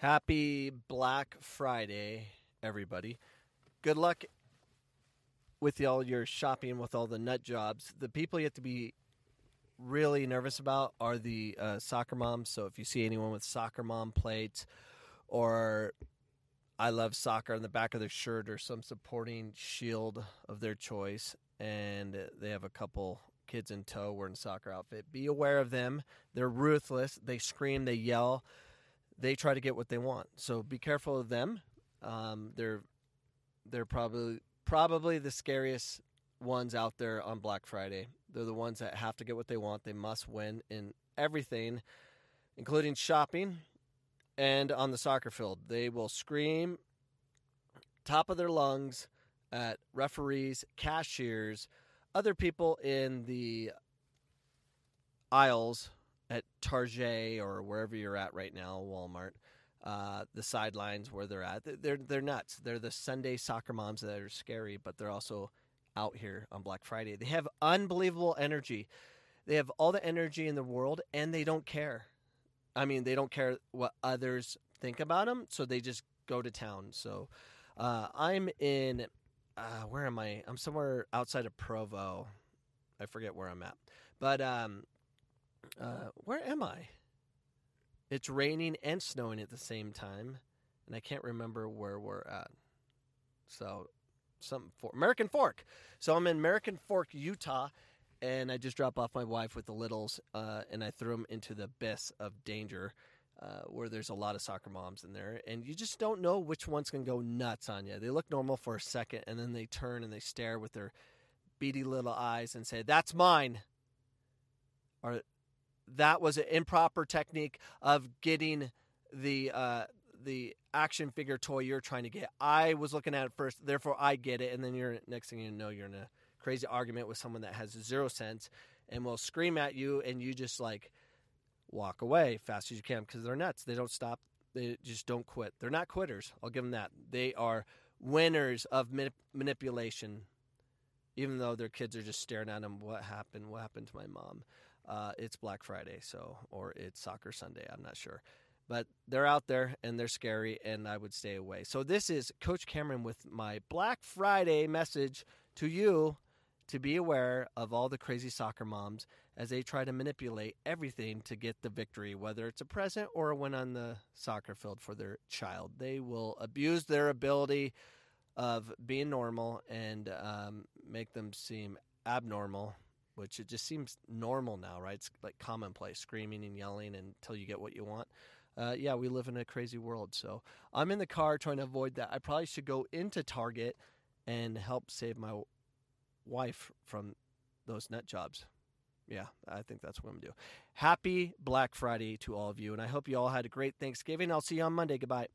Happy Black Friday, everybody. Good luck with all your shopping with all the nut jobs. The people you have to be really nervous about are the uh, soccer moms. So if you see anyone with soccer mom plates or I love soccer on the back of their shirt or some supporting shield of their choice, and they have a couple kids in tow wearing soccer outfit, be aware of them. They're ruthless. They scream, they yell, they try to get what they want. So be careful of them. Um, they're they're probably probably the scariest ones out there on Black Friday. They're the ones that have to get what they want. They must win in everything, including shopping and on the soccer field. They will scream top of their lungs at referees, cashiers, other people in the aisles at Target or wherever you're at right now, Walmart. Uh, the sidelines where they're at, they're they're nuts. They're the Sunday soccer moms that are scary, but they're also out here on Black Friday. They have unbelievable energy. They have all the energy in the world, and they don't care. I mean, they don't care what others think about them, so they just go to town. So, uh, I'm in. Uh, where am I? I'm somewhere outside of Provo. I forget where I'm at, but um, uh, where am I? It's raining and snowing at the same time, and I can't remember where we're at. So, some for American Fork. So I'm in American Fork, Utah, and I just drop off my wife with the littles, uh, and I threw them into the abyss of danger. Uh, where there's a lot of soccer moms in there, and you just don't know which one's to go nuts on you. They look normal for a second, and then they turn and they stare with their beady little eyes and say, "That's mine," or "That was an improper technique of getting the uh, the action figure toy you're trying to get. I was looking at it first, therefore I get it, and then you're next thing you know, you're in a crazy argument with someone that has zero sense and will scream at you, and you just like." walk away fast as you can because they're nuts. They don't stop. They just don't quit. They're not quitters. I'll give them that. They are winners of manip- manipulation, even though their kids are just staring at them. What happened? What happened to my mom? Uh, it's Black Friday, so or it's Soccer Sunday. I'm not sure, but they're out there and they're scary, and I would stay away. So this is Coach Cameron with my Black Friday message to you to be aware of all the crazy soccer moms as they try to manipulate everything to get the victory, whether it's a present or a win on the soccer field for their child. They will abuse their ability of being normal and um, make them seem abnormal, which it just seems normal now, right? It's like commonplace, screaming and yelling until you get what you want. Uh, yeah, we live in a crazy world. So I'm in the car trying to avoid that. I probably should go into Target and help save my wife from those nut jobs yeah, I think that's what I'm gonna do. Happy Black Friday to all of you, and I hope you all had a great Thanksgiving. I'll see you on Monday. Goodbye.